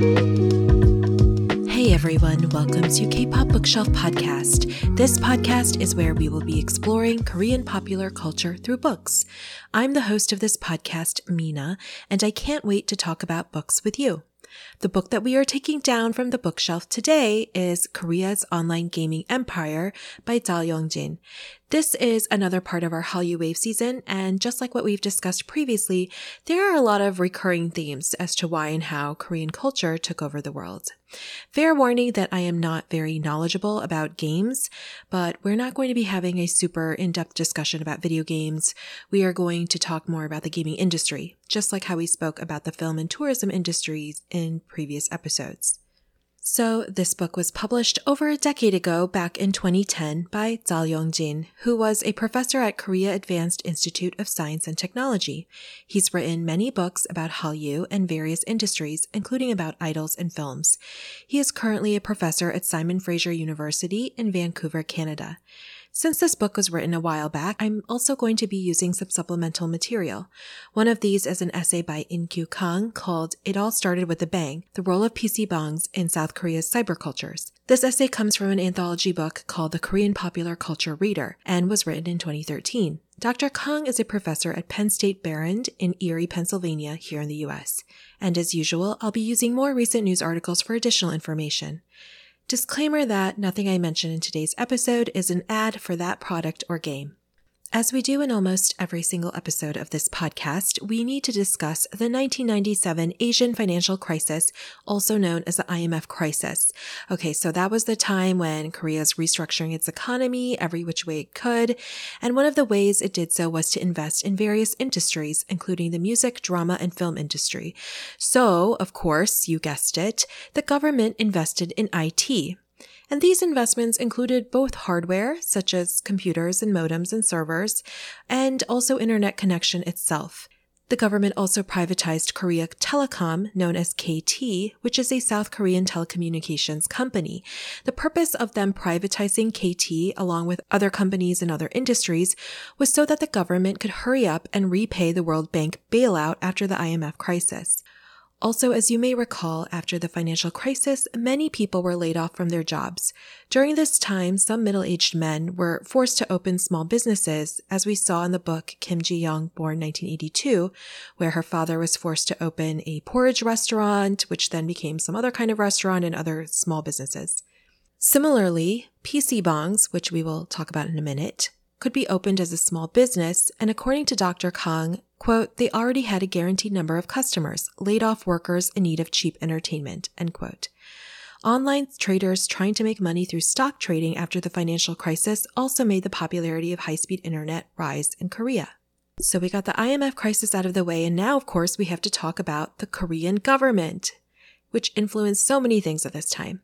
Hey everyone, welcome to K-Pop Bookshelf Podcast. This podcast is where we will be exploring Korean popular culture through books. I'm the host of this podcast, Mina, and I can't wait to talk about books with you. The book that we are taking down from the bookshelf today is Korea's Online Gaming Empire by Dal Yong Jin. This is another part of our Hallyu Wave season, and just like what we've discussed previously, there are a lot of recurring themes as to why and how Korean culture took over the world. Fair warning that I am not very knowledgeable about games, but we're not going to be having a super in-depth discussion about video games. We are going to talk more about the gaming industry, just like how we spoke about the film and tourism industries in previous episodes. So, this book was published over a decade ago, back in 2010, by Dal Yong Jin, who was a professor at Korea Advanced Institute of Science and Technology. He's written many books about Hallyu and various industries, including about idols and films. He is currently a professor at Simon Fraser University in Vancouver, Canada. Since this book was written a while back, I'm also going to be using some supplemental material. One of these is an essay by In Kyu Kang called It All Started with a Bang, The Role of PC Bangs in South Korea's Cybercultures. This essay comes from an anthology book called The Korean Popular Culture Reader and was written in 2013. Dr. Kang is a professor at Penn State Behrend in Erie, Pennsylvania, here in the US. And as usual, I'll be using more recent news articles for additional information. Disclaimer that nothing I mention in today's episode is an ad for that product or game. As we do in almost every single episode of this podcast, we need to discuss the 1997 Asian financial crisis, also known as the IMF crisis. Okay, so that was the time when Korea is restructuring its economy every which way it could, and one of the ways it did so was to invest in various industries, including the music, drama, and film industry. So, of course, you guessed it, the government invested in IT. And these investments included both hardware, such as computers and modems and servers, and also internet connection itself. The government also privatized Korea Telecom, known as KT, which is a South Korean telecommunications company. The purpose of them privatizing KT, along with other companies and other industries, was so that the government could hurry up and repay the World Bank bailout after the IMF crisis. Also, as you may recall, after the financial crisis, many people were laid off from their jobs. During this time, some middle-aged men were forced to open small businesses, as we saw in the book Kim Ji-young, born 1982, where her father was forced to open a porridge restaurant, which then became some other kind of restaurant and other small businesses. Similarly, PC bangs, which we will talk about in a minute, could be opened as a small business, and according to Dr. Kang, quote, they already had a guaranteed number of customers, laid off workers in need of cheap entertainment, end quote. Online traders trying to make money through stock trading after the financial crisis also made the popularity of high-speed internet rise in Korea. So we got the IMF crisis out of the way, and now, of course, we have to talk about the Korean government, which influenced so many things at this time.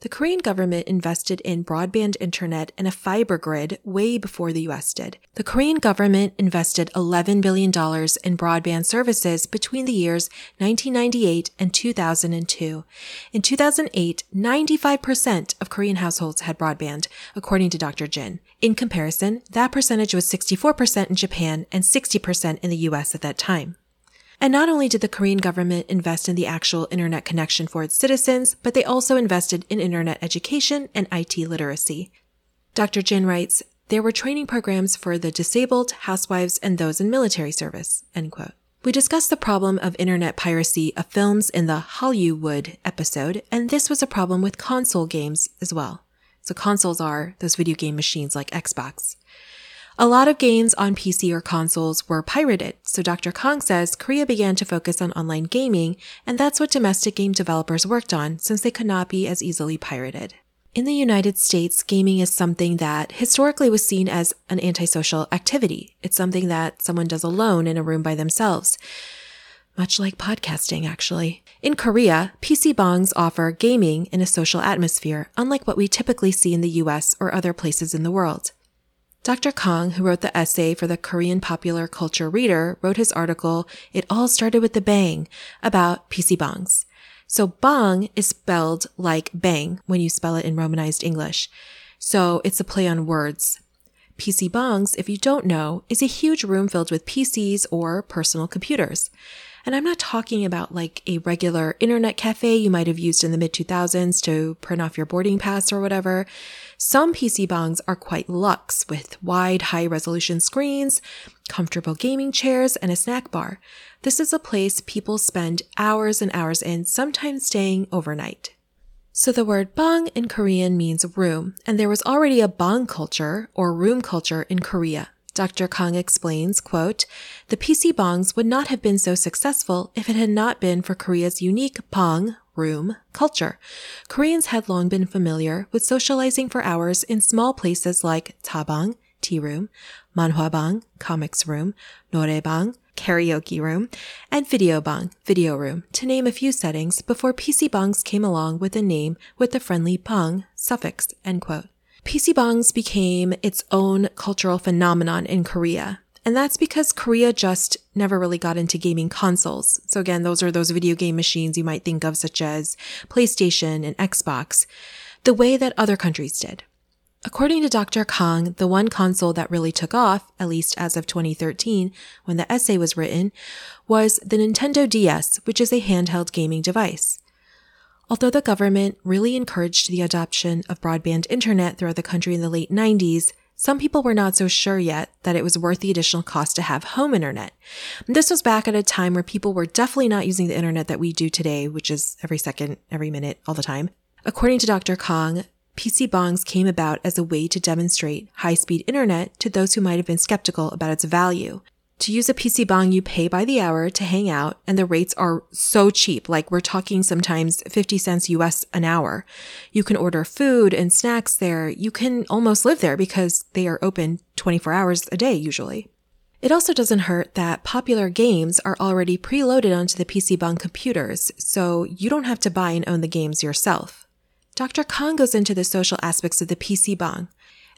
The Korean government invested in broadband internet and a fiber grid way before the US did. The Korean government invested $11 billion in broadband services between the years 1998 and 2002. In 2008, 95% of Korean households had broadband, according to Dr. Jin. In comparison, that percentage was 64% in Japan and 60% in the US at that time. And not only did the Korean government invest in the actual internet connection for its citizens, but they also invested in internet education and IT literacy. Dr. Jin writes, there were training programs for the disabled, housewives, and those in military service, end quote. We discussed the problem of internet piracy of films in the Hollywood episode, and this was a problem with console games as well. So consoles are those video game machines like Xbox. A lot of games on PC or consoles were pirated, so Dr. Kang says Korea began to focus on online gaming, and that's what domestic game developers worked on since they could not be as easily pirated. In the United States, gaming is something that historically was seen as an antisocial activity. It's something that someone does alone in a room by themselves. Much like podcasting, actually. In Korea, PC bangs offer gaming in a social atmosphere, unlike what we typically see in the US or other places in the world. Dr. Kang, who wrote the essay for the Korean Popular Culture Reader, wrote his article, It All Started with the Bang, about PC bangs. So bang is spelled like bang when you spell it in Romanized English. So it's a play on words. PC Bangs, if you don't know, is a huge room filled with PCs or personal computers. And I'm not talking about like a regular internet cafe you might have used in the mid 2000s to print off your boarding pass or whatever. Some PC bangs are quite luxe with wide, high resolution screens, comfortable gaming chairs, and a snack bar. This is a place people spend hours and hours in, sometimes staying overnight. So the word bang in Korean means room, and there was already a bang culture or room culture in Korea. Dr. Kang explains, quote, the PC bangs would not have been so successful if it had not been for Korea's unique bang, room, culture. Koreans had long been familiar with socializing for hours in small places like tabang, tea room, manhwabang, comics room, noraebang, karaoke room, and video bang, video room, to name a few settings before PC bangs came along with a name with the friendly bang suffix, end quote. PC bangs became its own cultural phenomenon in Korea. And that's because Korea just never really got into gaming consoles. So again, those are those video game machines you might think of such as PlayStation and Xbox, the way that other countries did. According to Dr. Kang, the one console that really took off, at least as of 2013, when the essay was written, was the Nintendo DS, which is a handheld gaming device. Although the government really encouraged the adoption of broadband internet throughout the country in the late 90s, some people were not so sure yet that it was worth the additional cost to have home internet. This was back at a time where people were definitely not using the internet that we do today, which is every second, every minute, all the time. According to Dr. Kang, PC bangs came about as a way to demonstrate high speed internet to those who might have been skeptical about its value. To use a PC bang, you pay by the hour to hang out, and the rates are so cheap. Like we're talking sometimes 50 cents US an hour. You can order food and snacks there. You can almost live there because they are open 24 hours a day usually. It also doesn't hurt that popular games are already preloaded onto the PC Bang computers, so you don't have to buy and own the games yourself. Dr. Kang goes into the social aspects of the PC Bang.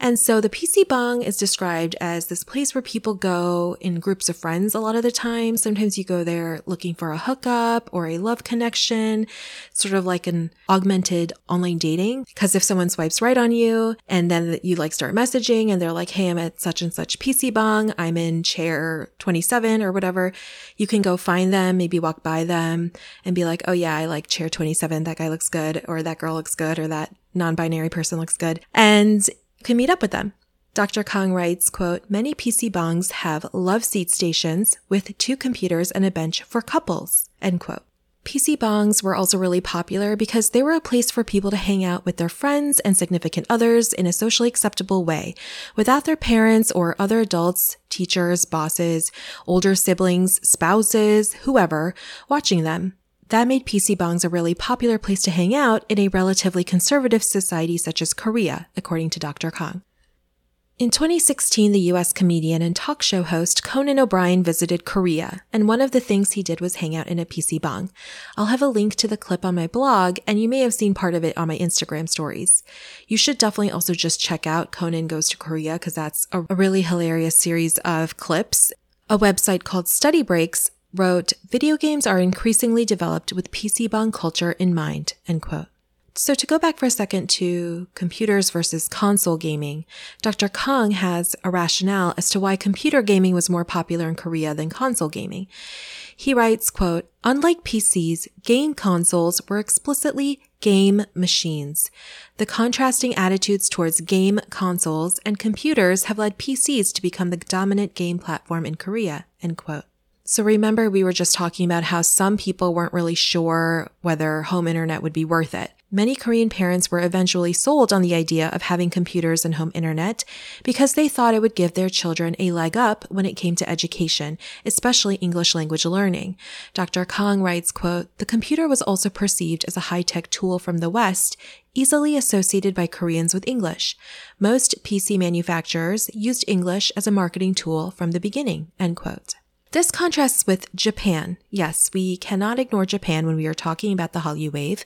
And so the PC Bang is described as this place where people go in groups of friends a lot of the time. Sometimes you go there looking for a hookup or a love connection, sort of like an augmented online dating. Because if someone swipes right on you and then you like start messaging and they're like, Hey, I'm at such and such PC Bang. I'm in chair 27 or whatever. You can go find them, maybe walk by them and be like, Oh yeah, I like chair 27. That guy looks good or that girl looks good or that non-binary person looks good. And can meet up with them. Dr. Kang writes, quote, many PC bangs have love seat stations with two computers and a bench for couples, end quote. PC bangs were also really popular because they were a place for people to hang out with their friends and significant others in a socially acceptable way without their parents or other adults, teachers, bosses, older siblings, spouses, whoever watching them. That made PC bangs a really popular place to hang out in a relatively conservative society such as Korea, according to Dr. Kang. In 2016, the US comedian and talk show host Conan O'Brien visited Korea, and one of the things he did was hang out in a PC bang. I'll have a link to the clip on my blog, and you may have seen part of it on my Instagram stories. You should definitely also just check out Conan Goes to Korea, because that's a really hilarious series of clips. A website called Study Breaks wrote, video games are increasingly developed with PC bang culture in mind, end quote. So to go back for a second to computers versus console gaming, Dr. Kang has a rationale as to why computer gaming was more popular in Korea than console gaming. He writes, quote, unlike PCs, game consoles were explicitly game machines. The contrasting attitudes towards game consoles and computers have led PCs to become the dominant game platform in Korea, end quote. So remember, we were just talking about how some people weren't really sure whether home internet would be worth it. Many Korean parents were eventually sold on the idea of having computers and home internet because they thought it would give their children a leg up when it came to education, especially English language learning. Dr. Kang writes, quote, the computer was also perceived as a high-tech tool from the West, easily associated by Koreans with English. Most PC manufacturers used English as a marketing tool from the beginning, end quote. This contrasts with Japan. Yes, we cannot ignore Japan when we are talking about the Hallyu wave.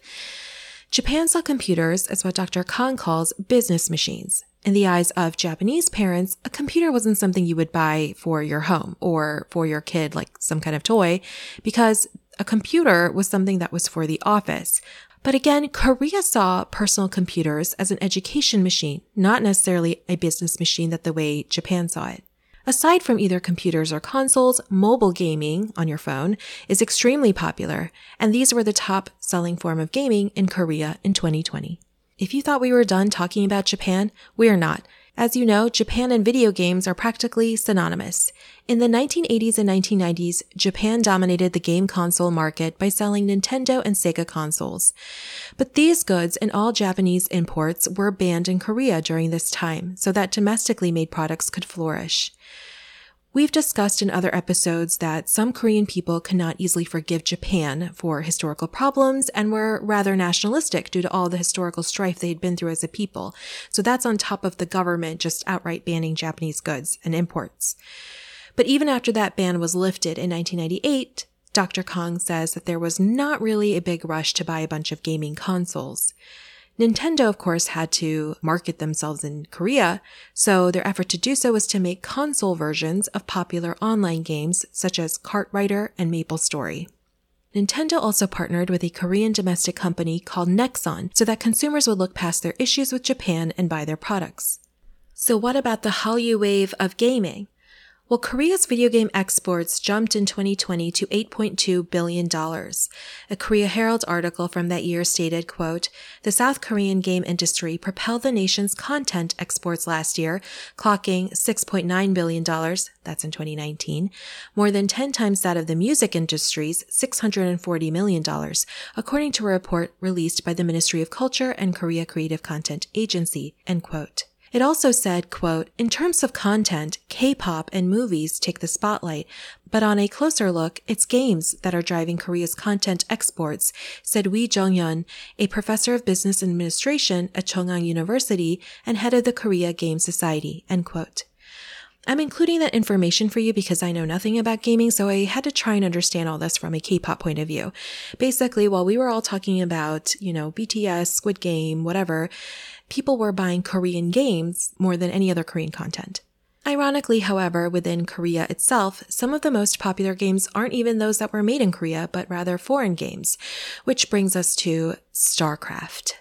Japan saw computers as what Dr. Kang calls business machines. In the eyes of Japanese parents, a computer wasn't something you would buy for your home or for your kid, like some kind of toy, because a computer was something that was for the office. But again, Korea saw personal computers as an education machine, not necessarily a business machine that the way Japan saw it. Aside from either computers or consoles, mobile gaming on your phone is extremely popular, and these were the top selling form of gaming in Korea in 2020. If you thought we were done talking about Japan, we are not. As you know, Japan and video games are practically synonymous. In the 1980s and 1990s, Japan dominated the game console market by selling Nintendo and Sega consoles. But these goods and all Japanese imports were banned in Korea during this time, so that domestically made products could flourish. We've discussed in other episodes that some Korean people cannot easily forgive Japan for historical problems and were rather nationalistic due to all the historical strife they had been through as a people. So that's on top of the government just outright banning Japanese goods and imports. But even after that ban was lifted in 1998, Dr. Kang says that there was not really a big rush to buy a bunch of gaming consoles. Nintendo, of course, had to market themselves in Korea, so their effort to do so was to make console versions of popular online games such as KartRider and Maple Story. Nintendo also partnered with a Korean domestic company called Nexon so that consumers would look past their issues with Japan and buy their products. So what about the Hallyu wave of gaming? Well, Korea's video game exports jumped in 2020 to $8.2 billion. A Korea Herald article from that year stated, quote, the South Korean game industry propelled the nation's content exports last year, clocking $6.9 billion, that's in 2019, more than 10 times that of the music industry's $640 million, according to a report released by the Ministry of Culture and Korea Creative Content Agency, end quote. It also said, quote, in terms of content, K-pop and movies take the spotlight, but on a closer look, it's games that are driving Korea's content exports, said Wee Jong-hyun, a professor of business administration at Chungang University and head of the Korea Game Society, end quote. I'm including that information for you because I know nothing about gaming, so I had to try and understand all this from a K-pop point of view. Basically, while we were all talking about, you know, BTS, Squid Game, whatever, people were buying Korean games more than any other Korean content. Ironically, however, within Korea itself, some of the most popular games aren't even those that were made in Korea, but rather foreign games, which brings us to StarCraft.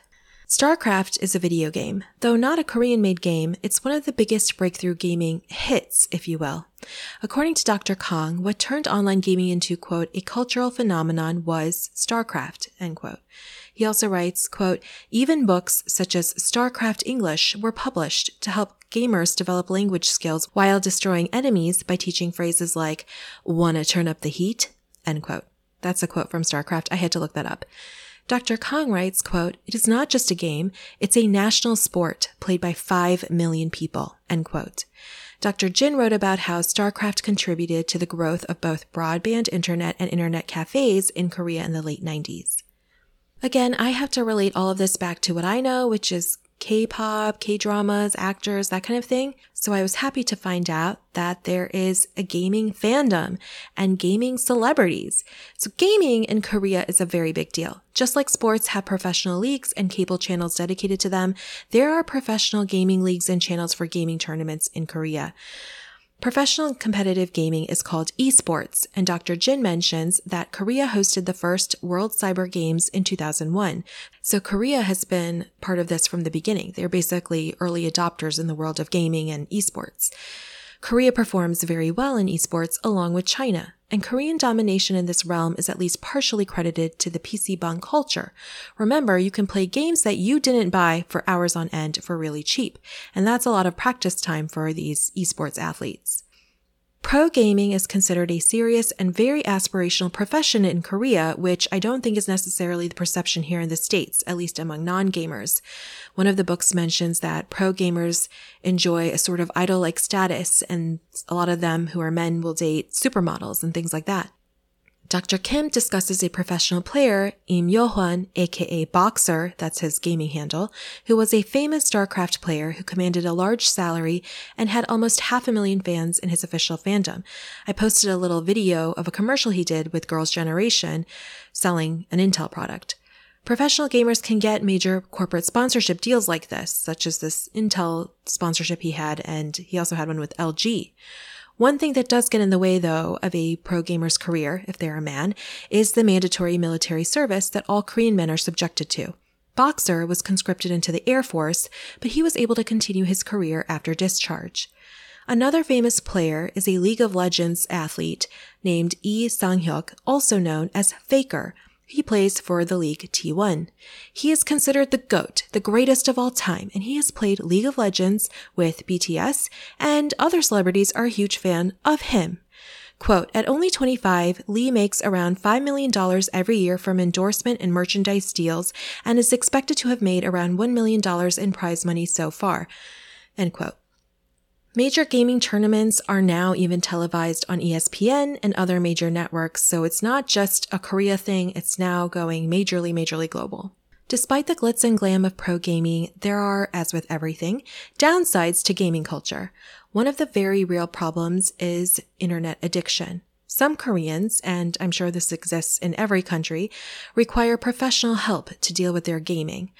StarCraft is a video game. Though not a Korean made game, it's one of the biggest breakthrough gaming hits, if you will. According to Dr. Kang, what turned online gaming into, quote, a cultural phenomenon was StarCraft, end quote. He also writes, quote, even books such as StarCraft English were published to help gamers develop language skills while destroying enemies by teaching phrases like, wanna turn up the heat? End quote. That's a quote from StarCraft. I had to look that up. Dr. Kang writes, quote, it is not just a game, it's a national sport played by 5 million people, end quote. Dr. Jin wrote about how StarCraft contributed to the growth of both broadband internet and internet cafes in Korea in the late 90s. Again, I have to relate all of this back to what I know, which is K-pop, K-dramas, actors, that kind of thing. So I was happy to find out that there is a gaming fandom and gaming celebrities. So gaming in Korea is a very big deal. Just like sports have professional leagues and cable channels dedicated to them, there are professional gaming leagues and channels for gaming tournaments in Korea. Professional competitive gaming is called esports, and Dr. Jin mentions that Korea hosted the first World Cyber Games in 2001. So Korea has been part of this from the beginning. They're basically early adopters in the world of gaming and esports. Korea performs very well in esports along with China, and Korean domination in this realm is at least partially credited to the PC bang culture. Remember, you can play games that you didn't buy for hours on end for really cheap, and that's a lot of practice time for these esports athletes. Pro gaming is considered a serious and very aspirational profession in Korea, which I don't think is necessarily the perception here in the States, at least among non-gamers. One of the books mentions that pro gamers enjoy a sort of idol-like status, and a lot of them who are men will date supermodels and things like that. Dr. Kim discusses a professional player, Im Yohwan, aka Boxer, that's his gaming handle, who was a famous StarCraft player who commanded a large salary and had almost half a million fans in his official fandom. I posted a little video of a commercial he did with Girls' Generation selling an Intel product. Professional gamers can get major corporate sponsorship deals like this, such as this Intel sponsorship he had, and he also had one with LG. One thing that does get in the way, though, of a pro gamer's career, if they're a man, is the mandatory military service that all Korean men are subjected to. Boxer was conscripted into the Air Force, but he was able to continue his career after discharge. Another famous player is a League of Legends athlete named Lee Sang-hyuk, also known as Faker. He plays for the league T1. He is considered the GOAT, the greatest of all time, and he has played League of Legends with BTS, and other celebrities are a huge fan of him. Quote, at only 25, Lee makes around $5 million every year from endorsement and merchandise deals and is expected to have made around $1 million in prize money so far. End quote. Major gaming tournaments are now even televised on ESPN and other major networks, so it's not just a Korea thing, it's now going majorly, majorly global. Despite the glitz and glam of pro gaming, there are, as with everything, downsides to gaming culture. One of the very real problems is internet addiction. Some Koreans, and I'm sure this exists in every country, require professional help to deal with their gaming.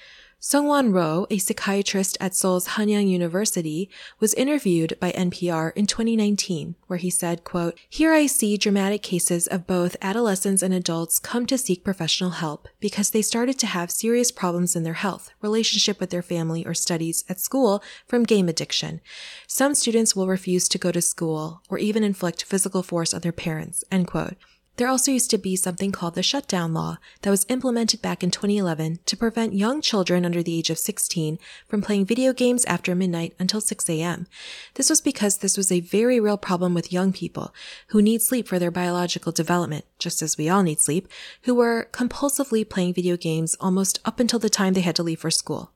Sungwon Ro, a psychiatrist at Seoul's Hanyang University, was interviewed by NPR in 2019, where he said, quote, Here I see dramatic cases of both adolescents and adults come to seek professional help because they started to have serious problems in their health, relationship with their family, or studies at school from game addiction. Some students will refuse to go to school or even inflict physical force on their parents, end quote. There also used to be something called the shutdown law that was implemented back in 2011 to prevent young children under the age of 16 from playing video games after midnight until 6 a.m. This was because this was a very real problem with young people who need sleep for their biological development, just as we all need sleep, who were compulsively playing video games almost up until the time they had to leave for school.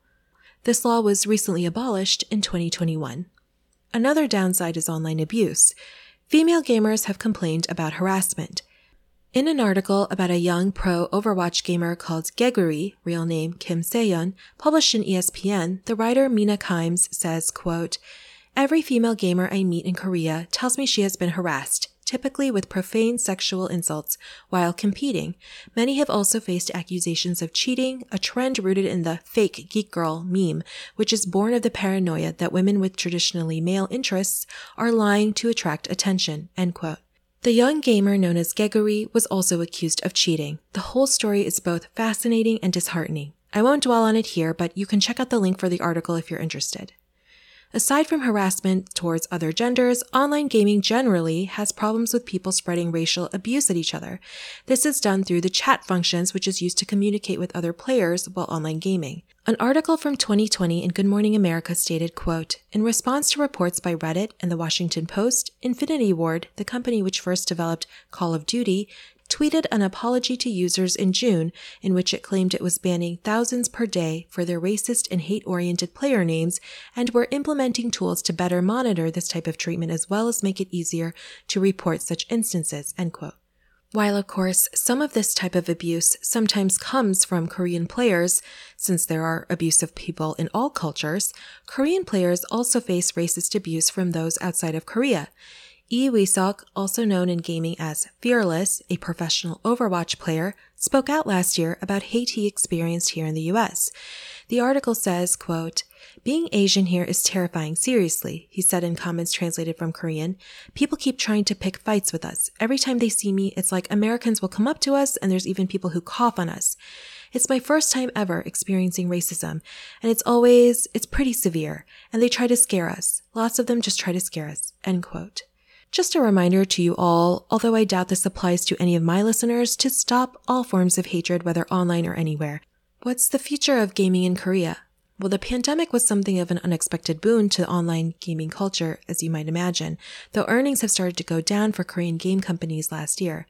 This law was recently abolished in 2021. Another downside is online abuse. Female gamers have complained about harassment. In an article about a young pro Overwatch gamer called Geguri, real name Kim Seyeon, published in ESPN, the writer Mina Kimes says, quote, Every female gamer I meet in Korea tells me she has been harassed, typically with profane sexual insults, while competing. Many have also faced accusations of cheating, a trend rooted in the fake geek girl meme, which is born of the paranoia that women with traditionally male interests are lying to attract attention, end quote. The young gamer known as Geguri was also accused of cheating. The whole story is both fascinating and disheartening. I won't dwell on it here, but you can check out the link for the article if you're interested. Aside from harassment towards other genders, online gaming generally has problems with people spreading racial abuse at each other. This is done through the chat functions, which is used to communicate with other players while online gaming. An article from 2020 in Good Morning America stated, quote, In response to reports by Reddit and the Washington Post, Infinity Ward, the company which first developed Call of Duty, tweeted an apology to users in June in which it claimed it was banning thousands per day for their racist and hate oriented player names and were implementing tools to better monitor this type of treatment as well as make it easier to report such instances. End quote. While, of course, some of this type of abuse sometimes comes from Korean players, since there are abusive people in all cultures, Korean players also face racist abuse from those outside of Korea. Wisok, also known in gaming as Fearless, a professional Overwatch player, spoke out last year about hate he experienced here in the US. The article says, quote, being Asian here is terrifying, seriously, he said in comments translated from Korean. People keep trying to pick fights with us. Every time they see me, it's like Americans will come up to us and there's even people who cough on us. It's my first time ever experiencing racism, and it's always, it's pretty severe, and they try to scare us. Lots of them just try to scare us. End quote. Just a reminder to you all, although I doubt this applies to any of my listeners, to stop all forms of hatred, whether online or anywhere. What's the future of gaming in Korea? Well, the pandemic was something of an unexpected boon to online gaming culture, as you might imagine, though earnings have started to go down for Korean game companies last year.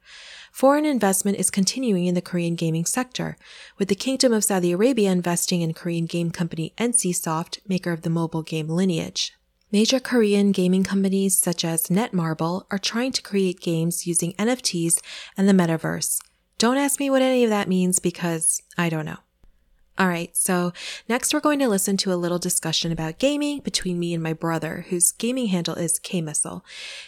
Foreign investment is continuing in the Korean gaming sector, with the Kingdom of Saudi Arabia investing in Korean game company NCSoft, maker of the mobile game Lineage. Major Korean gaming companies such as Netmarble are trying to create games using NFTs and the metaverse. Don't ask me what any of that means because I don't know. All right, so next we're going to listen to a little discussion about gaming between me and my brother, whose gaming handle is K-Missile.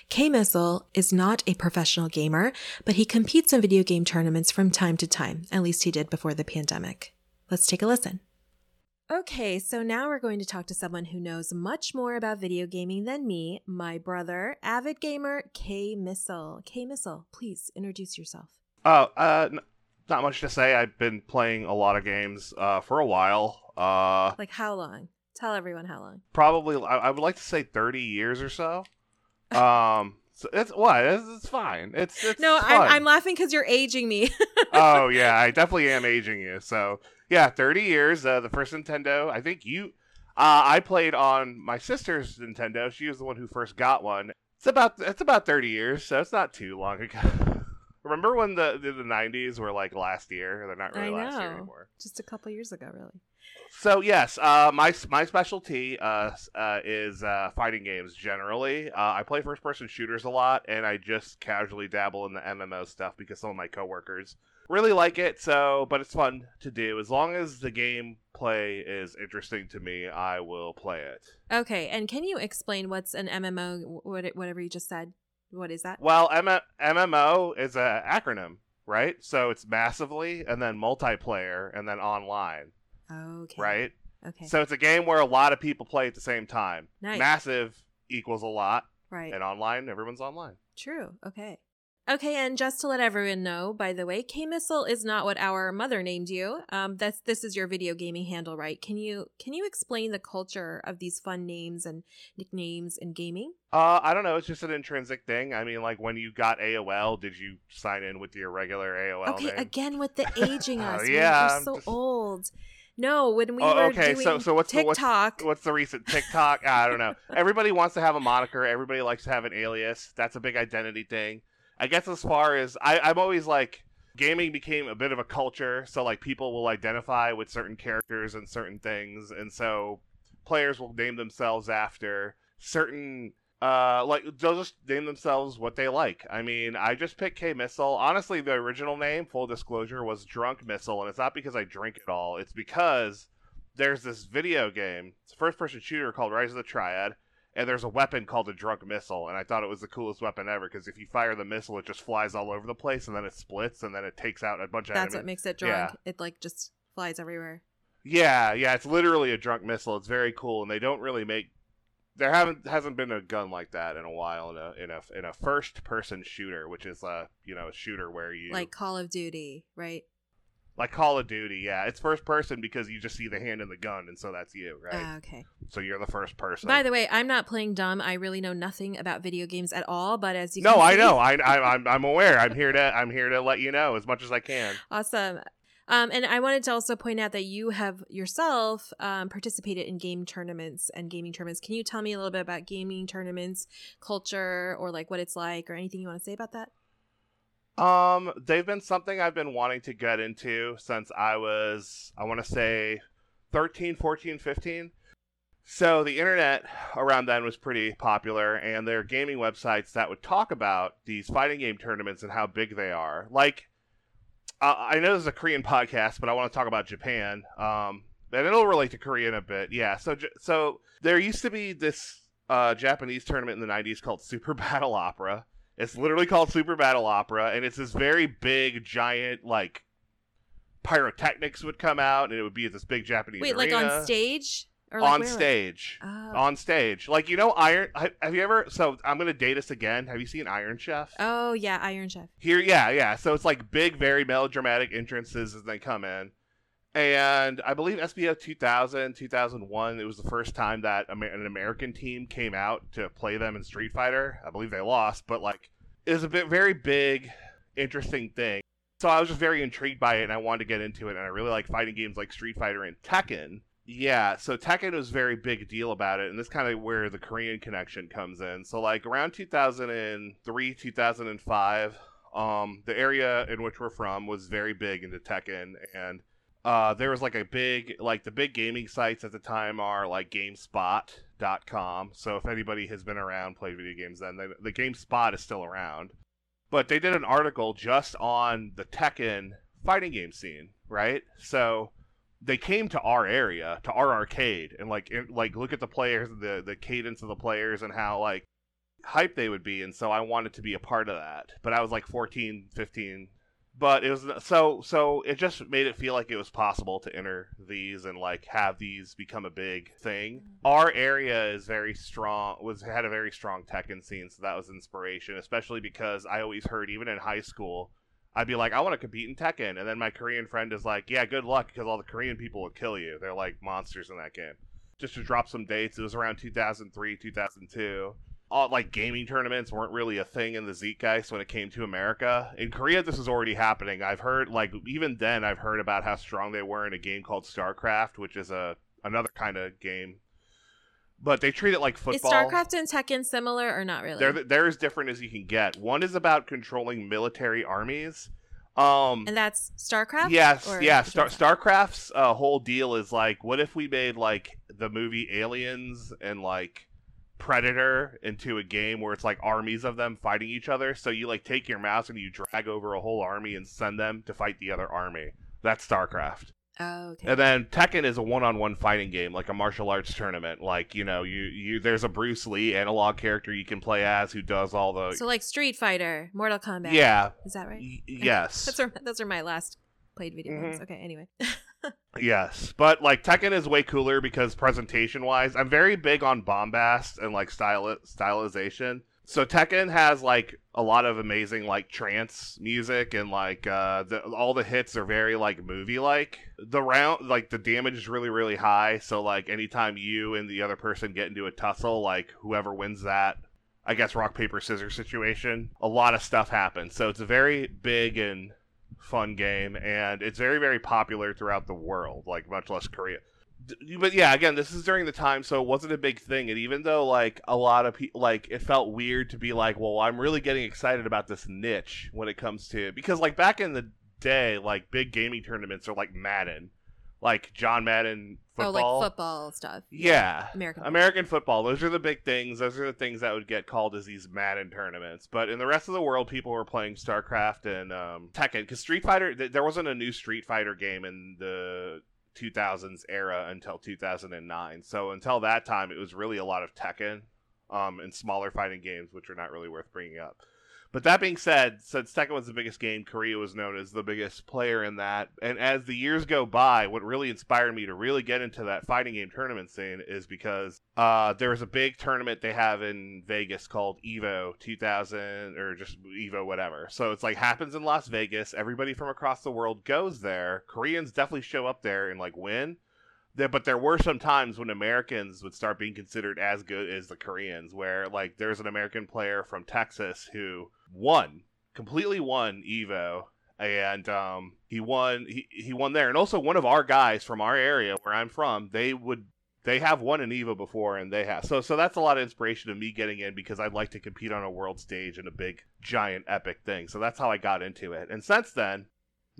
K-Missile is not a professional gamer, but he competes in video game tournaments from time to time. At least he did before the pandemic. Let's take a listen. Okay, so now we're going to talk to someone who knows much more about video gaming than me, my brother, avid gamer K Missile. K Missile, please introduce yourself. Oh, uh, n- not much to say. I've been playing a lot of games uh, for a while. Uh, Like how long? Tell everyone how long. probably, I, I would like to say thirty years or so. Um, so it's what? It's, it's fine. It's it's No. I'm, I'm laughing because you're aging me. oh yeah, I definitely am aging you. So yeah, thirty years. Uh, the first Nintendo. I think you. Uh, I played on my sister's Nintendo. She was the one who first got one. It's about it's about thirty years, so it's not too long ago. Remember when the the, the 90s were like last year? They're not really last year anymore. Just a couple years ago, really. So yes, uh, my my specialty uh, uh, is uh, fighting games. Generally, uh, I play first person shooters a lot, and I just casually dabble in the MMO stuff because some of my coworkers really like it. So, but it's fun to do as long as the gameplay is interesting to me. I will play it. Okay, and can you explain what's an MMO? What whatever you just said. What is that? Well, M- MMO is an acronym, right? So it's massively, and then multiplayer, and then online, Okay. right? Okay. So it's a game where a lot of people play at the same time. Nice. Massive equals a lot. right. and online everyone's online True. Okay. Okay, and just to let everyone know, by the way, K Missile is not what our mother named you. Um, that's this is your video gaming handle, right? Can you can you explain the culture of these fun names and nicknames in gaming? uh i don't know it's just an intrinsic thing i mean like when you got aol did you sign in with your regular aol okay, name again with the aging Oh, us. yeah, we're so just- old. No, when we Oh, were okay, doing so- so what's the- what's- TikTok, what's the recent tiktok i don't know everybody wants to have a moniker everybody likes to have an alias that's a big identity thing i guess as far as I, i'm always like gaming became a bit of a culture so like people will identify with certain characters and certain things and so players will name themselves after certain uh like they'll just name themselves what they like. I mean i just picked k missile honestly the original name full disclosure was drunk missile and it's not because i drink it all. It's because there's this video game it's a first person shooter called rise of the triad and there's a weapon called a drunk missile and i thought it was the coolest weapon ever because if you fire the missile it just flies all over the place and then it splits and then it takes out a bunch of that's enemies what makes it Yeah. drunk. It like just flies everywhere. yeah, yeah, it's literally a drunk missile. It's very cool, and they don't really make. There haven't hasn't been a gun like that in a while in a in a in a first person shooter, which is a you know a shooter where you Like Call of Duty, right? Like Call of Duty. Yeah, it's first person because you just see the hand and the gun, and so that's you, right? Ah, okay. so you're the first person. By the way, I'm not playing dumb. I really know nothing about video games at all. But as you no, can I see- know. I, I I'm I'm aware. I'm here to I'm here to let you know as much as I can. Awesome. Um, and I wanted to also point out that you have yourself um, participated in game tournaments and gaming tournaments. Can you tell me a little bit about gaming tournaments, culture, or like what it's like, or anything you want to say about that? Um, they've been something I've been wanting to get into since I was, I want to say 13, 14, 15. So the internet around then was pretty popular, and there are gaming websites that would talk about these fighting game tournaments and how big they are. Like, uh, I know this is a Korean podcast, but I want to talk about Japan. Um, and it'll relate to Korean a bit. Yeah. So, so there used to be this uh, Japanese tournament in the '90s called Super Battle Opera. It's literally called Super Battle Opera, and it's this very big, giant, like pyrotechnics would come out, and it would be at this big Japanese Wait, like on stage like on where, stage, Oh. on stage. Like you know, Iron. Have you ever? So I'm gonna date us again. Have you seen Iron Chef? oh yeah, Iron Chef. Here, yeah, yeah. So it's like big, very melodramatic entrances as they come in. And I believe SBO 2000, 2001, it was the first time that an American team came out to play them in Street Fighter. I believe they lost, but like it was a bit very big, interesting thing. So I was just very intrigued by it and I wanted to get into it. And I really like fighting games like Street Fighter and Tekken. Yeah, so Tekken was very big deal about it, and this kind of where the Korean connection comes in. So like around 2003, 2005, um, the area in which we're from was very big into Tekken, and uh, there was like a big like the big gaming sites at the time are like GameSpot.com. So if anybody has been around played video games, then they, the GameSpot is still around. But they did an article just on the Tekken fighting game scene, right? So they came to our area, to our arcade, and like like look at the players, the the cadence of the players, and how like hype they would be. And so I wanted to be a part of that. But I was like 14, 15, but it was so so it just made it feel like it was possible to enter these and like have these become a big thing. Mm-hmm. Our area is very strong was had a very strong tekken scene so that was inspiration especially because i always heard even in high school i'd be like i want to compete in tekken and then my korean friend is like yeah good luck because all the korean people will kill you. They're like monsters in that game. Just to drop some dates it was around 2003 2002 all like gaming tournaments weren't really a thing in the zeitgeist when it came to America. In Korea, this was already happening. I've heard like even then, I've heard about how strong they were in a game called StarCraft, which is a another kind of game. But they treat it like football. Is StarCraft and Tekken similar or not really? They're they're as different as you can get. One is about controlling military armies. Um, and that's StarCraft. Yes, yeah. Star, StarCraft's uh, whole deal is like, what if we made like the movie Aliens and like Predator into a game where it's like armies of them fighting each other. So you like take your mouse and you drag over a whole army and send them to fight the other army. That's StarCraft. Oh, okay. And then Tekken is a one-on-one fighting game, like a martial arts tournament. Like you know, you you there's a Bruce Lee analog character you can play as who does all the. So like Street Fighter, Mortal Kombat. Yeah. Is that right? Y- yes. those are those are my last played video mm-hmm. games. Okay. Anyway. yes, but like Tekken is way cooler because presentation wise, I'm very big on bombast and like style stylization. So Tekken has like a lot of amazing like trance music and like uh the, all the hits are very like movie like. The round like the damage is really really high, so like anytime you and the other person get into a tussle, like whoever wins that I guess rock paper scissors situation, a lot of stuff happens. So it's a very big and fun game, and it's very very popular throughout the world, like much less Korea. But yeah, again, this is during the time, so it wasn't a big thing. And even though like a lot of people, like it felt weird to be like, well, I'm really getting excited about this niche when it comes to because like back in the day, like big gaming tournaments are like Madden, like John Madden football. Oh, like football stuff. Yeah. American football. American football. Those are the big things. Those are the things that would get called as these Madden tournaments. But in the rest of the world, people were playing StarCraft and um, Tekken. Because Street Fighter, th- there wasn't a new Street Fighter game in the 2000s era until 2009. So until that time, it was really a lot of Tekken um, and smaller fighting games, which are not really worth bringing up. But that being said, since Tekken was the biggest game, Korea was known as the biggest player in that. And as the years go by, what really inspired me to really get into that fighting game tournament scene is because uh, there was a big tournament they have in Vegas called Evo 2000 or just Evo whatever. So it's like happens in Las Vegas. Everybody from across the world goes there. Koreans definitely show up there and like win. But there were some times when Americans would start being considered as good as the Koreans, where like there's an American player from Texas who won, completely won Evo, and um, he won he, he won there, and also one of our guys from our area where I'm from, they would they have won an Evo before, and they have so so that's a lot of inspiration to me getting in because I'd like to compete on a world stage in a big giant epic thing. So that's how I got into it, and since then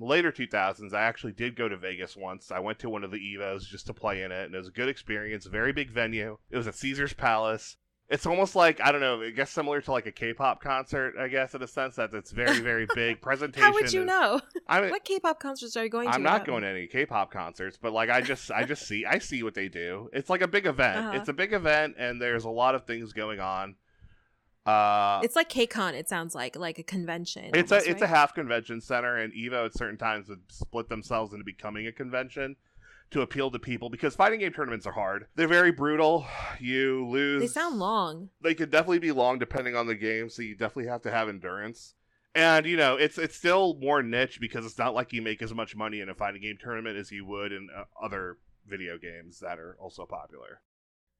later 2000s, I actually did go to Vegas once. I went to one of the Evos just to play in it, and it was a good experience. Very big venue. It was at Caesar's Palace. It's almost like I don't know. I guess similar to like a K-pop concert. I guess in a sense that it's very very big presentation. How would you is, know? I mean, what K-pop concerts are you going to? I'm not going to any K-pop concerts, but like I just I just see I see what they do. It's like a big event. Uh-huh. It's a big event, and there's a lot of things going on. Uh, it's like KCON. It sounds like like a convention. It's almost, a it's right? a half convention center, and Evo at certain times would split themselves into becoming a convention to appeal to people because fighting game tournaments are hard. They're very brutal. You lose. They sound long. They could definitely be long depending on the game, so you definitely have to have endurance. And you know, it's it's still more niche because it's not like you make as much money in a fighting game tournament as you would in uh, other video games that are also popular.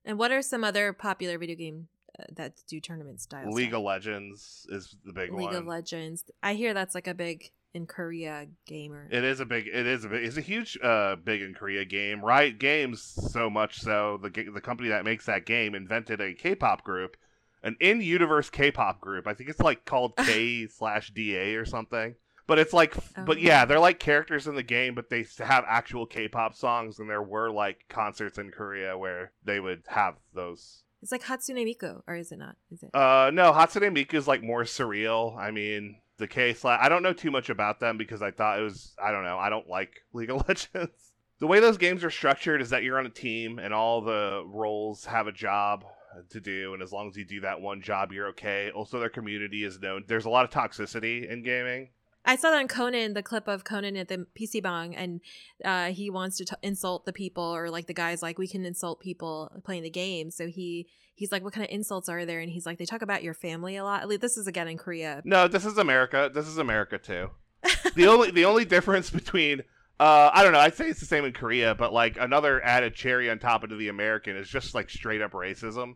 And what are some other popular video game that do tournament style. League stuff. of Legends is the big League one. League of Legends. I hear that's like a big in Korea gamer. It is a big. It is a big. It's a huge, uh, big in Korea game. Riot Games so much so the the company that makes that game invented a K-pop group, an in-universe K-pop group. I think it's like called K slash DA or something. But it's like, oh. but yeah, they're like characters in the game, but they have actual K-pop songs, and there were like concerts in Korea where they would have those it's like Hatsune Miku, or is it not? Is it? Uh, no, Hatsune Miku is like more surreal. I mean, the case. I don't know too much about them because I thought it was. I don't know. I don't like League of Legends. the way those games are structured is that you're on a team and all the roles have a job to do, and as long as you do that one job, you're okay. Also, their community is known. There's a lot of toxicity in gaming. I saw that on Conan, the clip of Conan at the PC Bang, and uh, he wants to t- insult the people, or like the guys like we can insult people playing the game. So he he's like, "What kind of insults are there?" And he's like, "They talk about your family a lot." At least this is again in Korea. No, this is America. This is America too. the only the only difference between uh, I don't know. I'd say it's the same in Korea, but like another added cherry on top of the American is just like straight up racism.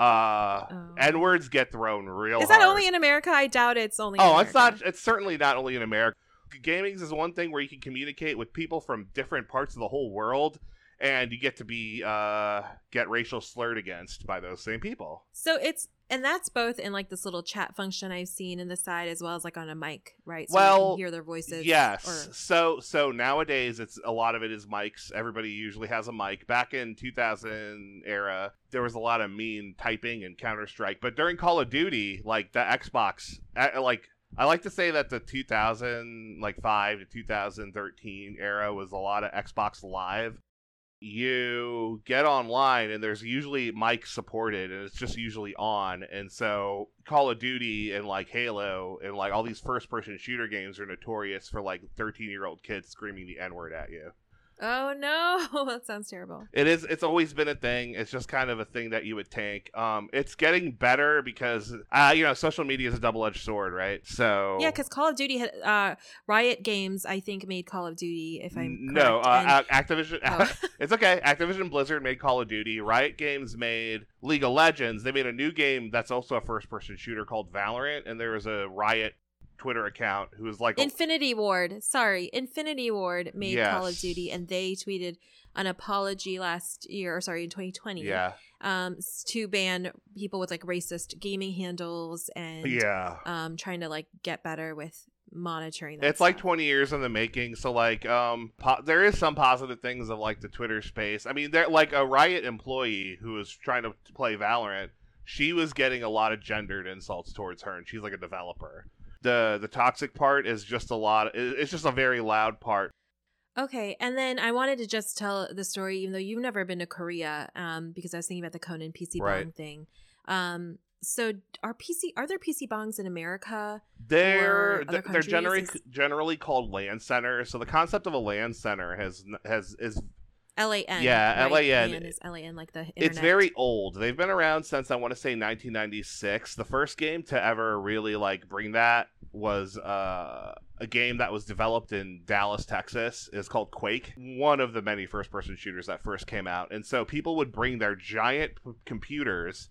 Uh, Oh. N words get thrown real. Is that hard. only in America? I doubt it's only. in Oh, it's not. It's certainly not only in America. Gaming is one thing where you can communicate with people from different parts of the whole world, and you get to be uh, get racial slurred against by those same people. So it's and that's both in like this little chat function I've seen in the side as well as like on a mic, right? So you Well, can hear their voices. Yes. or- So so nowadays it's a lot of it is mics. Everybody usually has a mic. Back in 2000 era, there was a lot of mean typing and Counter Strike, but during Call of Duty, like the Xbox, uh, like I like to say that the 2000 like 5 to 2013 era was a lot of Xbox Live. You get online and there's usually mic supported and it's just usually on. And so Call of Duty and like Halo and like all these first person shooter games are notorious for like 13 year old kids screaming the N word at you. Oh no, that sounds terrible. It is. It's always been a thing. It's just kind of a thing that you would tank. Um, it's getting better because, uh, you know, social media is a double edged sword, right? So Yeah, because Call of Duty had uh, Riot Games, I think, made Call of Duty. If I'm no, uh, and- Activision. Oh. it's okay. Activision Blizzard made Call of Duty. Riot Games made League of Legends. They made a new game that's also a first person shooter called Valorant, and there was a Riot Twitter account who was like, a- Infinity Ward, sorry, Infinity Ward made Call of Duty, and they tweeted an apology last year, or sorry, in 2020, yeah, um, to ban people with like racist gaming handles and yeah. um, trying to like get better with monitoring. That it's like 20 years in the making so like um po- there is some positive things of like the twitter space. I mean they're like a riot employee who was trying to play valorant she was getting a lot of gendered insults towards her and she's like a developer the the toxic part is just a lot it's just a very loud part Okay, and then I wanted to just tell the story, even though you've never been to Korea, um, because I was thinking about the Conan PC bang Right. thing. Um, so are PC are there PC bangs in America? they're, they're generally generally called LAN centers so the concept of a LAN center has has is L A N. Yeah, right? LAN. LAN is L A N, like the internet. It's very old. They've been around since I want to say 1996. The first game to ever really like bring that was uh, a game that was developed in Dallas, Texas. It's called Quake. One of the many first-person shooters that first came out. And so people would bring their giant p- computers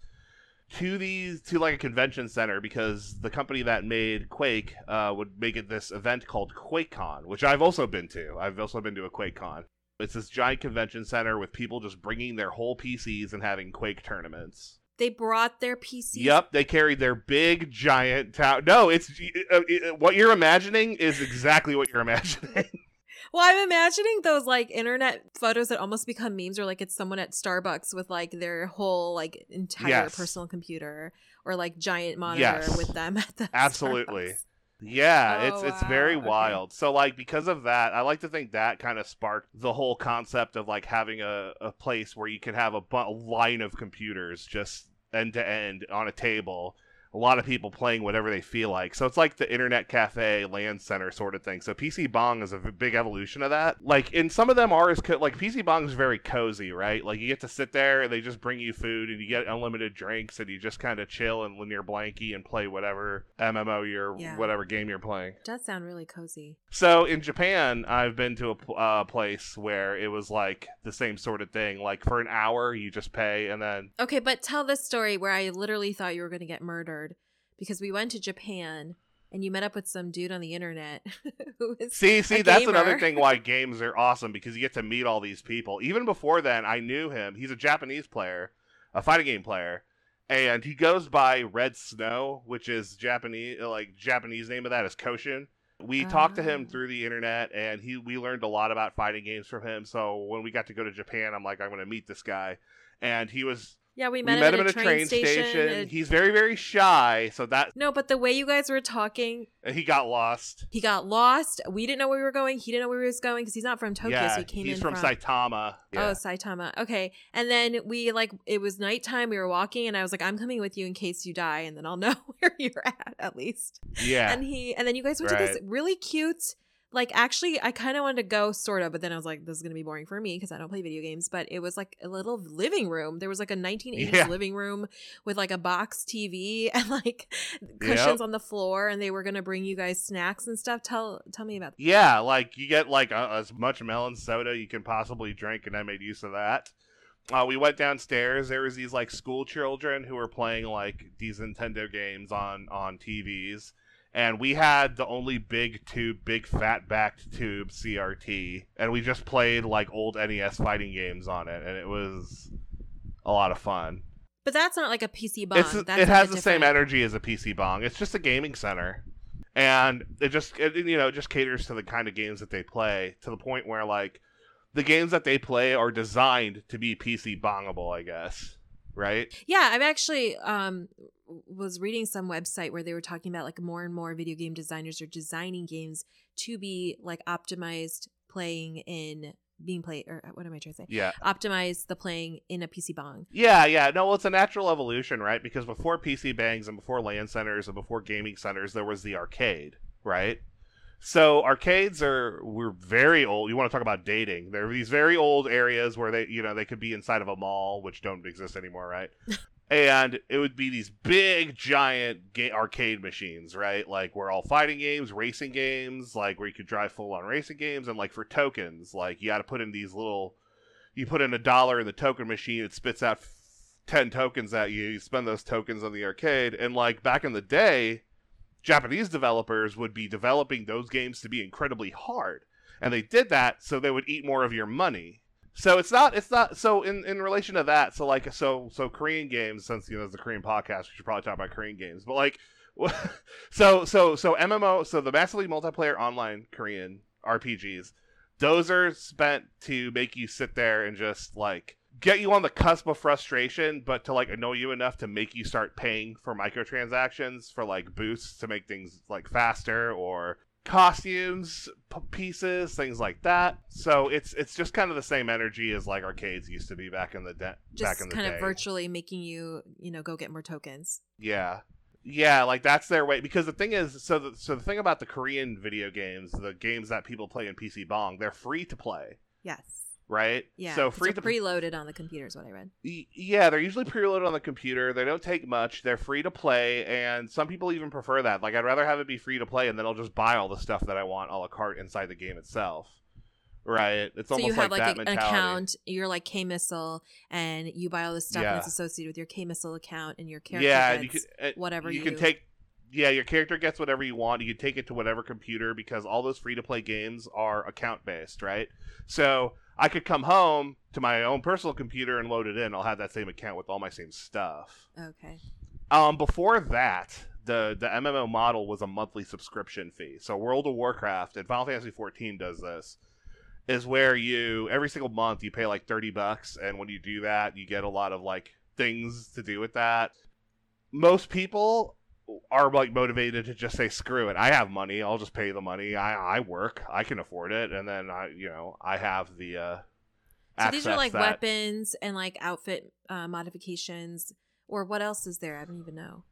to these to like a convention center because the company that made Quake uh, would make it this event called QuakeCon, which I've also been to. I've also been to a QuakeCon. It's this giant convention center with people just bringing their whole PCs and having Quake tournaments. They brought their PCs. Yep, they carried their big giant tower. No, it's uh, uh, what you're imagining is exactly what you're imagining. Well, I'm imagining those like internet photos that almost become memes, or like it's someone at Starbucks with like their whole like entire Yes. personal computer or like giant monitor Yes. with them at the Absolutely. Starbucks. Yeah, Oh, it's it's very wow, okay. wild. So like because of that, I like to think that kind of sparked the whole concept of like having a, a place where you can have a, bu- a line of computers just end to end on a table. A lot of people playing whatever they feel like. So it's like the internet cafe, LAN center sort of thing. So PC Bang is a big evolution of that. Like, and some of them are as co- like PC Bang is very cozy, right? Like you get to sit there and they just bring you food and you get unlimited drinks and you just kind of chill and linear blanky and play whatever MMO you're Yeah. whatever game you're playing. It does sound really cozy. So in Japan, I've been to a uh, place where it was like the same sort of thing. Like for an hour, you just pay, and then Okay, but tell this story where I literally thought you were going to get murdered because we went to Japan and you met up with some dude on the internet who was see, see, that's gamer. another thing why games are awesome because you get to meet all these people. Even before then, I knew him. He's a Japanese player, a fighting game player, and he goes by Red Snow, which is Japanese, like Japanese name of that is Koshin. We talked to him Ah. through the internet, and he we learned a lot about fighting games from him. So when we got to go to Japan, I'm like, I'm going to meet this guy, and he was Yeah, we We met, met, him him at a train station. and- He's very, very shy, so that No, but the way you guys were talking, he got lost. he got lost. We didn't know where we were going. He didn't know where he was going because he's not from Tokyo, yeah, so he came he's in from, Saitama. Oh, Saitama. Okay. And then we like it was nighttime. We were walking, and I was like, "I'm coming with you in case you die, and then I'll know where you're at at least." yeah. And he and then you guys went to this really cute. Like actually, I kind of wanted to go, sort of, but then I was like, "This is gonna be boring for me because I don't play video games." But it was like a little living room. There was like a 1980s Yeah. living room with like a box TV and like cushions Yep. on the floor, and they were gonna bring you guys snacks and stuff. Tell tell me about. that. Yeah, like you get like uh, as much melon soda you can possibly drink, and I made use of that. Uh, we went downstairs. There was these like school children who were playing like these Nintendo games on on TVs, and we had the only big tube, big fat backed tube CRT, and we just played like old NES fighting games on it, and it was a lot of fun. But that's not like a PC bang. It's, it has the same energy as a PC bang. It's just a gaming center, and it just it, you know it just caters to the kind of games that they play to the point where like the games that they play are designed to be PC bangable, I guess. Right? Yeah, I've actually um was reading some website where they were talking about like more and more video game designers are designing games to be like optimized playing in being played or what am I trying to say? Yeah. Optimize the playing in a PC bang. Yeah, yeah. No, well, it's a natural evolution, right? Because before PC bangs and before LAN centers and before gaming centers, there was the arcade, right? So arcades are were very old. You want to talk about dating? There are these very old areas where they, you know, they could be inside of a mall, which don't exist anymore, right? and it would be these big, giant ga- arcade machines, right? Like where all fighting games, racing games, like where you could drive full on racing games, and like for tokens, like you got to put in these little. You put in a dollar in the token machine, it spits out f- ten tokens at you. You spend those tokens on the arcade, and like back in the day, Japanese developers would be developing those games to be incredibly hard, and they did that so they would eat more of your money. So it's not it's not so in in relation to that. So like so so Korean games since you know it's a Korean podcast, we should probably talk about Korean games. But like so so so MMO so the massively multiplayer online Korean RPGs, those are spent to make you sit there and just like get you on the cusp of frustration, but to like annoy you enough to make you start paying for microtransactions for like boosts to make things like faster or costumes p- pieces things like that so it's it's just kind of the same energy as like arcades used to be back in the de- back in the kind day of virtually making you, you know, go get more tokens. yeah yeah like that's their way because the thing is so the, so the thing about the korean video games the games that people play in pc bang they're free to play Yes. Right Yeah. So free to preloaded on the computer is what I read. Yeah, they're usually preloaded on the computer. They don't take much. They're free to play, and some people even prefer that. Like, I'd rather have it be free to play, and then I'll just buy all the stuff that I want a la carte inside the game itself. Right? It's So almost you have like, like, that a- an account, you're like K Missile, and you buy all the stuff Yeah. that's associated with your K Missile account, and your character yeah, and you can uh, whatever you you can take. Yeah, your character gets whatever you want. You can take it to whatever computer because all those free to play games are account based, right? So I could come home to my own personal computer and load it in. I'll have that same account with all my same stuff. Okay. Um, before that, the the MMO model was a monthly subscription fee. So World of Warcraft and Final Fantasy 14 does this. Is where you every single month you pay like 30 bucks and when you do that, you get a lot of like things to do with that. Most people are like motivated to just say screw it. I have money. I'll just pay the money. I I work. I can afford it and then I, you know, I have the uh So these are like that- weapons and like outfit uh, modifications, or what else is there? I don't even know.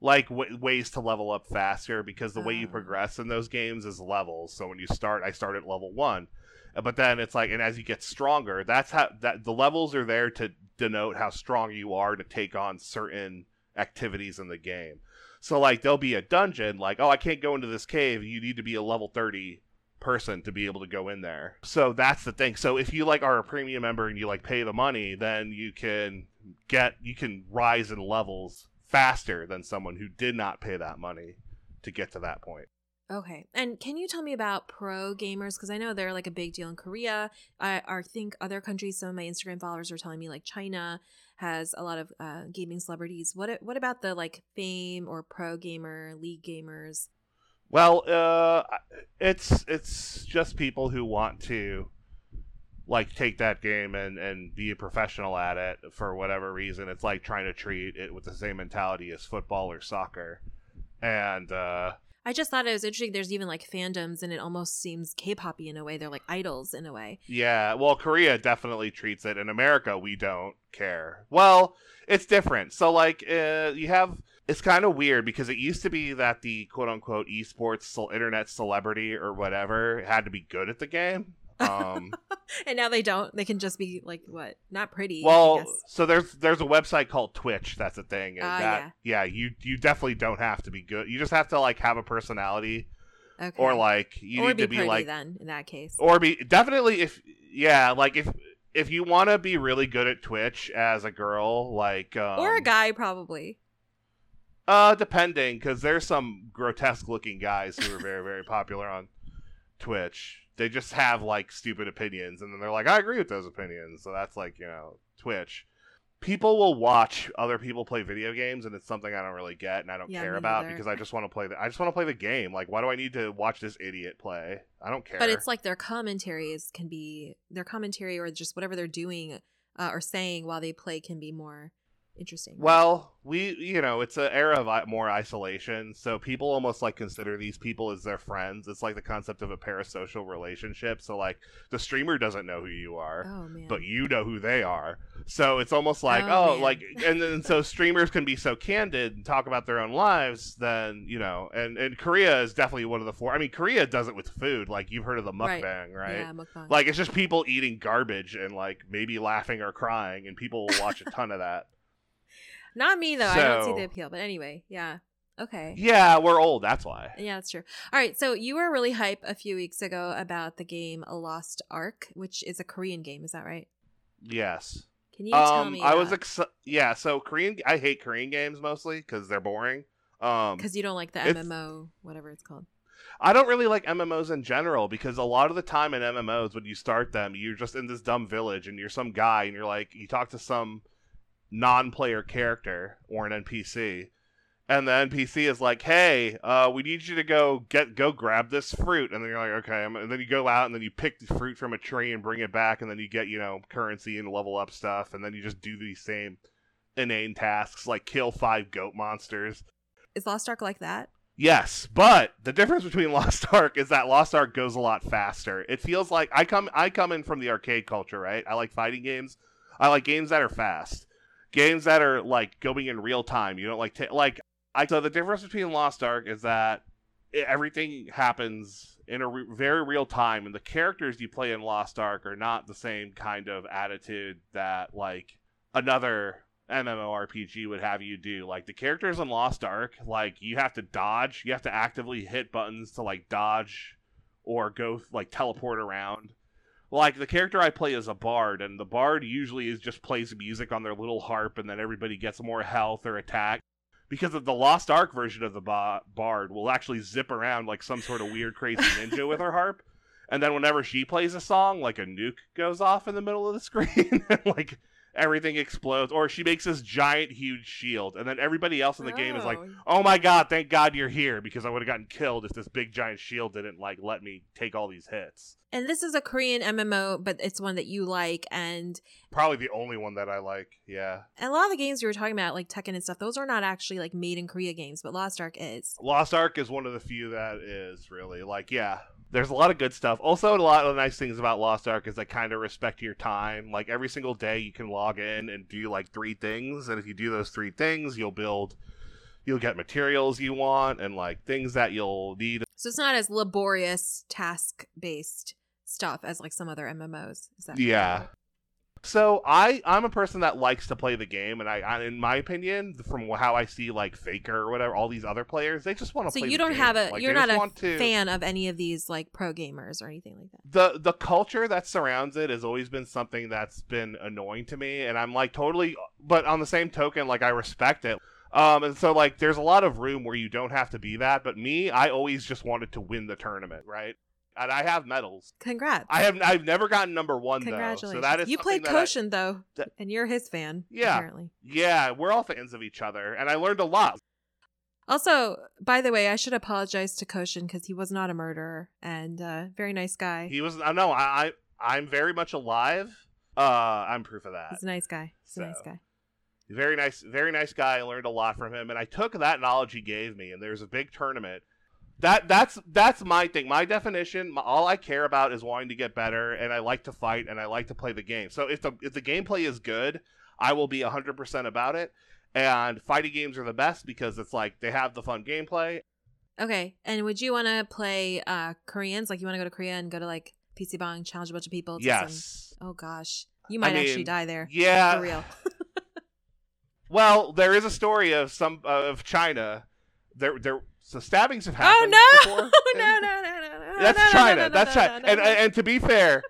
like w- ways to level up faster because the way you Oh. progress in those games is levels. So when you start, I start at level one, Uh, but then it's like, and as you get stronger, that's how that the levels are there to denote how strong you are to take on certain activities in the game. So like there'll be a dungeon, like oh I can't go into this cave. You need to be a level thirty person to be able to go in there. So that's the thing. So if you like are a premium member and you like pay the money, then you can get you can rise in levels faster than someone who did not pay that money to get to that point. Okay. And can you tell me about pro gamers? Because I know they're like a big deal in Korea. I, I think other countries, some of my Instagram followers are telling me like China has a lot of uh, gaming celebrities. What what about the like fame or pro gamer, league gamers? Well, uh, it's it's just people who want to like take that game and and be a professional at it for whatever reason. It's like trying to treat it with the same mentality as football or soccer. And uh I just thought it was interesting. There's even like fandoms, and it almost seems K-poppy in a way. They're like idols in a way. Yeah, well, Korea definitely treats it. In America, we don't care. Well, it's different. So, like, uh, you have it's kind of weird because it used to be that the quote unquote esports internet celebrity or whatever had to be good at the game. Um, and now they don't. They can just be like what? Not pretty. Well, so there's there's a website called Twitch. That's a thing. And Ah, that, yeah, you you definitely don't have to be good. You just have to like have a personality okay. or like you or need be to be like then in that case. or be definitely if yeah like if if you want to be really good at twitch as a girl like um, or a guy probably. uh depending because there's some grotesque looking guys who are very very popular on twitch they just have like stupid opinions and then they're like i agree with those opinions. So that's like you know twitch. People will watch other people play video games and it's something i don't really get and i don't Yeah, care about neither. because i just want to play the i just want to play the game. Like why do i need to watch this idiot play? I don't care But it's like their commentaries can be their commentary or just whatever they're doing uh, or saying while they play can be more interesting. Well, we, you know, it's an era of more isolation, so people almost like consider these people as their friends. It's like the concept of a parasocial relationship. So, like, the streamer doesn't know who you are, oh man. but you know who they are. So it's almost like, Oh, oh, like, and then so streamers can be so candid and talk about their own lives. Then you know, and and Korea is definitely one of the four. I mean, Korea does it with food. Like you've heard of the Right. mukbang, right? Yeah, mukbang. Like it's just people eating garbage and like maybe laughing or crying, and people will watch a ton of that. Not me though. I don't see the appeal. But anyway, yeah. Okay. Yeah, we're old. That's why. Yeah, that's true. All right, so you were really hype a few weeks ago about the game A Lost Ark, which is a Korean game. Is that right? Yes. Can you tell Um, me? I was ex- yeah. So Korean, I hate Korean games mostly because they're boring. Um, because you don't like the MMO, whatever it's called. I don't really like MMOs in general because a lot of the time in MMOs, when you start them, you're just in this dumb village and you're some guy and you're like, you talk to some non-player character or an NPC, and the NPC is like, "Hey, uh, we need you to go get go grab this fruit," and then you're like, "Okay," and then you go out and then you pick the fruit from a tree and bring it back, and then you get you know currency and level up stuff, and then you just do these same inane tasks like kill five goat monsters. Is Lost Ark like that? Yes, but the difference between Lost Ark is that Lost Ark goes a lot faster. It feels like I come I come in from the arcade culture, right? I like fighting games. I like games that are fast. Games that are like going in real time. You don't like ta- like I so the difference between Lost Ark is that everything happens in a re- very real time and the characters you play in Lost Ark are not the same kind of attitude that like another MMORPG would have you do. Like the characters in Lost Ark, like you have to dodge, you have to actively hit buttons to like dodge or go like teleport around. Like the character I play is a bard, and the bard usually is just plays music on their little harp, and then everybody gets more health or attack. Because of the Lost Ark version of the ba- bard will actually zip around like some sort of weird, crazy ninja with her harp, and then whenever she plays a song, like a nuke goes off in the middle of the screen, and like everything explodes, or she makes this giant, huge shield, and then everybody else in the game is like, Oh. "Oh my god, thank God you're here," because I would have gotten killed if this big giant shield didn't like let me take all these hits. And this is a Korean MMO, but it's one that you like. And Probably the only one that I like. Yeah, and a lot of the games you were talking about, like Tekken and stuff, those are not actually like made in Korea games, but Lost Ark is. Lost Ark is one of the few that is really like, yeah. There's a lot of good stuff. Also, a lot of nice things about Lost Ark is they kind of respect your time. Like every single day, you can log in and do like three things, and if you do those three things, you'll build, you'll get materials you want, and like things that you'll need So it's not as laborious task based stuff as like some other MMOs. Is that Yeah. So I I'm a person that likes to play the game, and I, I in my opinion, from how I see like Faker or whatever, all these other players, they just want to So play. you don't game. have a Like, you're not a to... fan of any of these like pro gamers or anything like that. the the culture that surrounds it has always been something that's been annoying to me and i'm like totally but on the same token like i respect it um and so like there's a lot of room where you don't have to be that but me i always just wanted to win the tournament right and i have medals Congrats. i have i've never gotten number one though Congratulations. so that is you played that I- Koshin though, that- and you're his fan. Yeah. Apparently. yeah we're all fans of each other and i learned a lot Also, by the way, I should apologize to Koshin because he was not a murderer and uh, very nice guy. he was i know i i I'm very much alive. Uh, I'm proof of that. He's a nice guy. He's So. a nice guy. very nice very nice guy i learned a lot from him and i took that knowledge he gave me and there's a big tournament that that's that's my thing my definition my, all i care about is wanting to get better and i like to fight and i like to play the game so if the if the gameplay is good i will be 100% about it and fighting games are the best because it's like they have the fun gameplay Okay, and would you want to play uh Koreans? Like, you want to go to Korea and go to like PC Bang, challenge a bunch of people? to some- yes Oh gosh, you might actually mean, die there. yeah For real. well there is a story of some of china there there so stabbings have happened. oh happened no! before no! No! No! No! No! That's no, no, China. no, no, That's no, China. no, and no. and to be fair,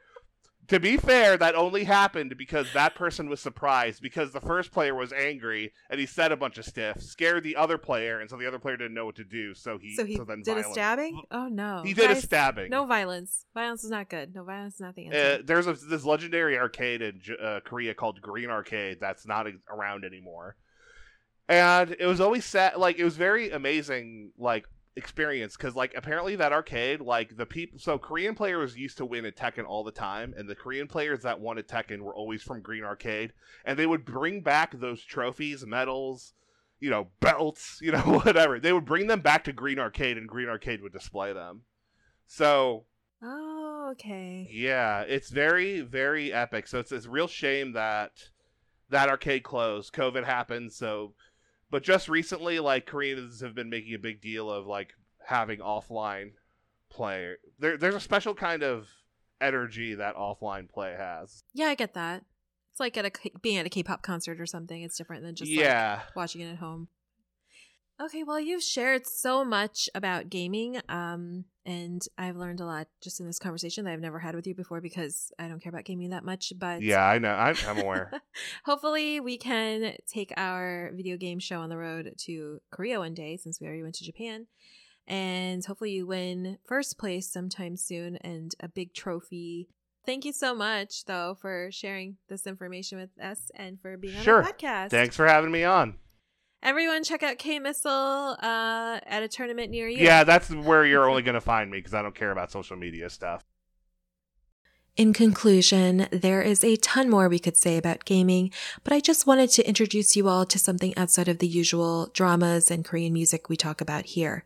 to be fair, that only happened because that person was surprised because the first player was angry and he said a bunch of stuff, scared the other player, and so the other player didn't know what to do. So he so he then did a violence- stabbing. Oh no! He did a Guys, stabbing. No violence. Violence is not good. No violence is not the Uh, answer. there's a, this legendary arcade in uh, Korea called Green Arcade that's not a- around anymore, and it was always sad. Like it was very amazing, like experience because like apparently that arcade, like the people, so Korean players used to win at Tekken all the time, and the Korean players that won at Tekken were always from Green Arcade, and they would bring back those trophies, medals. You know, belts, you know, whatever. They would bring them back to Green Arcade and Green Arcade would display them. So, oh, okay. yeah, it's very, very epic. So it's, it's a real shame that that arcade closed. COVID happened, so but just recently, like Koreans have been making a big deal of like having offline play. There, there's a special kind of energy that offline play has. Yeah, I get that. It's like at a K- being at a K-pop concert or something. It's different than just like, yeah, watching it at home. Okay, well, you've shared so much about gaming, um, and I've learned a lot just in this conversation that I've never had with you before because I don't care about gaming that much. But yeah, I know. I'm, I'm aware. hopefully, we can take our video game show on the road to Korea one day since we already went to Japan, and hopefully, you win first place sometime soon and a big trophy. Thank you so much, though, for sharing this information with us and for being on Sure. our podcast. Thanks for having me on. Everyone, check out K Missile uh, at a tournament near you. Yeah, that's where you're only gonna find me because I don't care about social media stuff. In conclusion, there is a ton more we could say about gaming, but I just wanted to introduce you all to something outside of the usual dramas and Korean music we talk about here.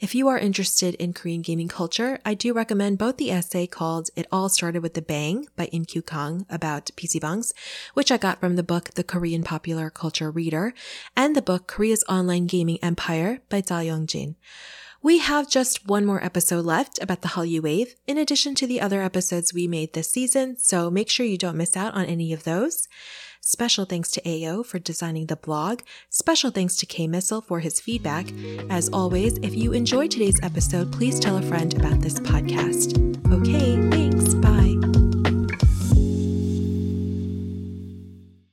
If you are interested in Korean gaming culture, I do recommend both the essay called It All Started with the Bang by In Kyu Kang about PC Bangs, which I got from the book The Korean Popular Culture Reader, and the book Korea's Online Gaming Empire by Dal Yong Jin. We have just one more episode left about the Hallyu Wave, in addition to the other episodes we made this season, so make sure you don't miss out on any of those. Special thanks to AO for designing the blog. Special thanks to K Missile for his feedback. As always, if you enjoyed today's episode, please tell a friend about this podcast. Okay,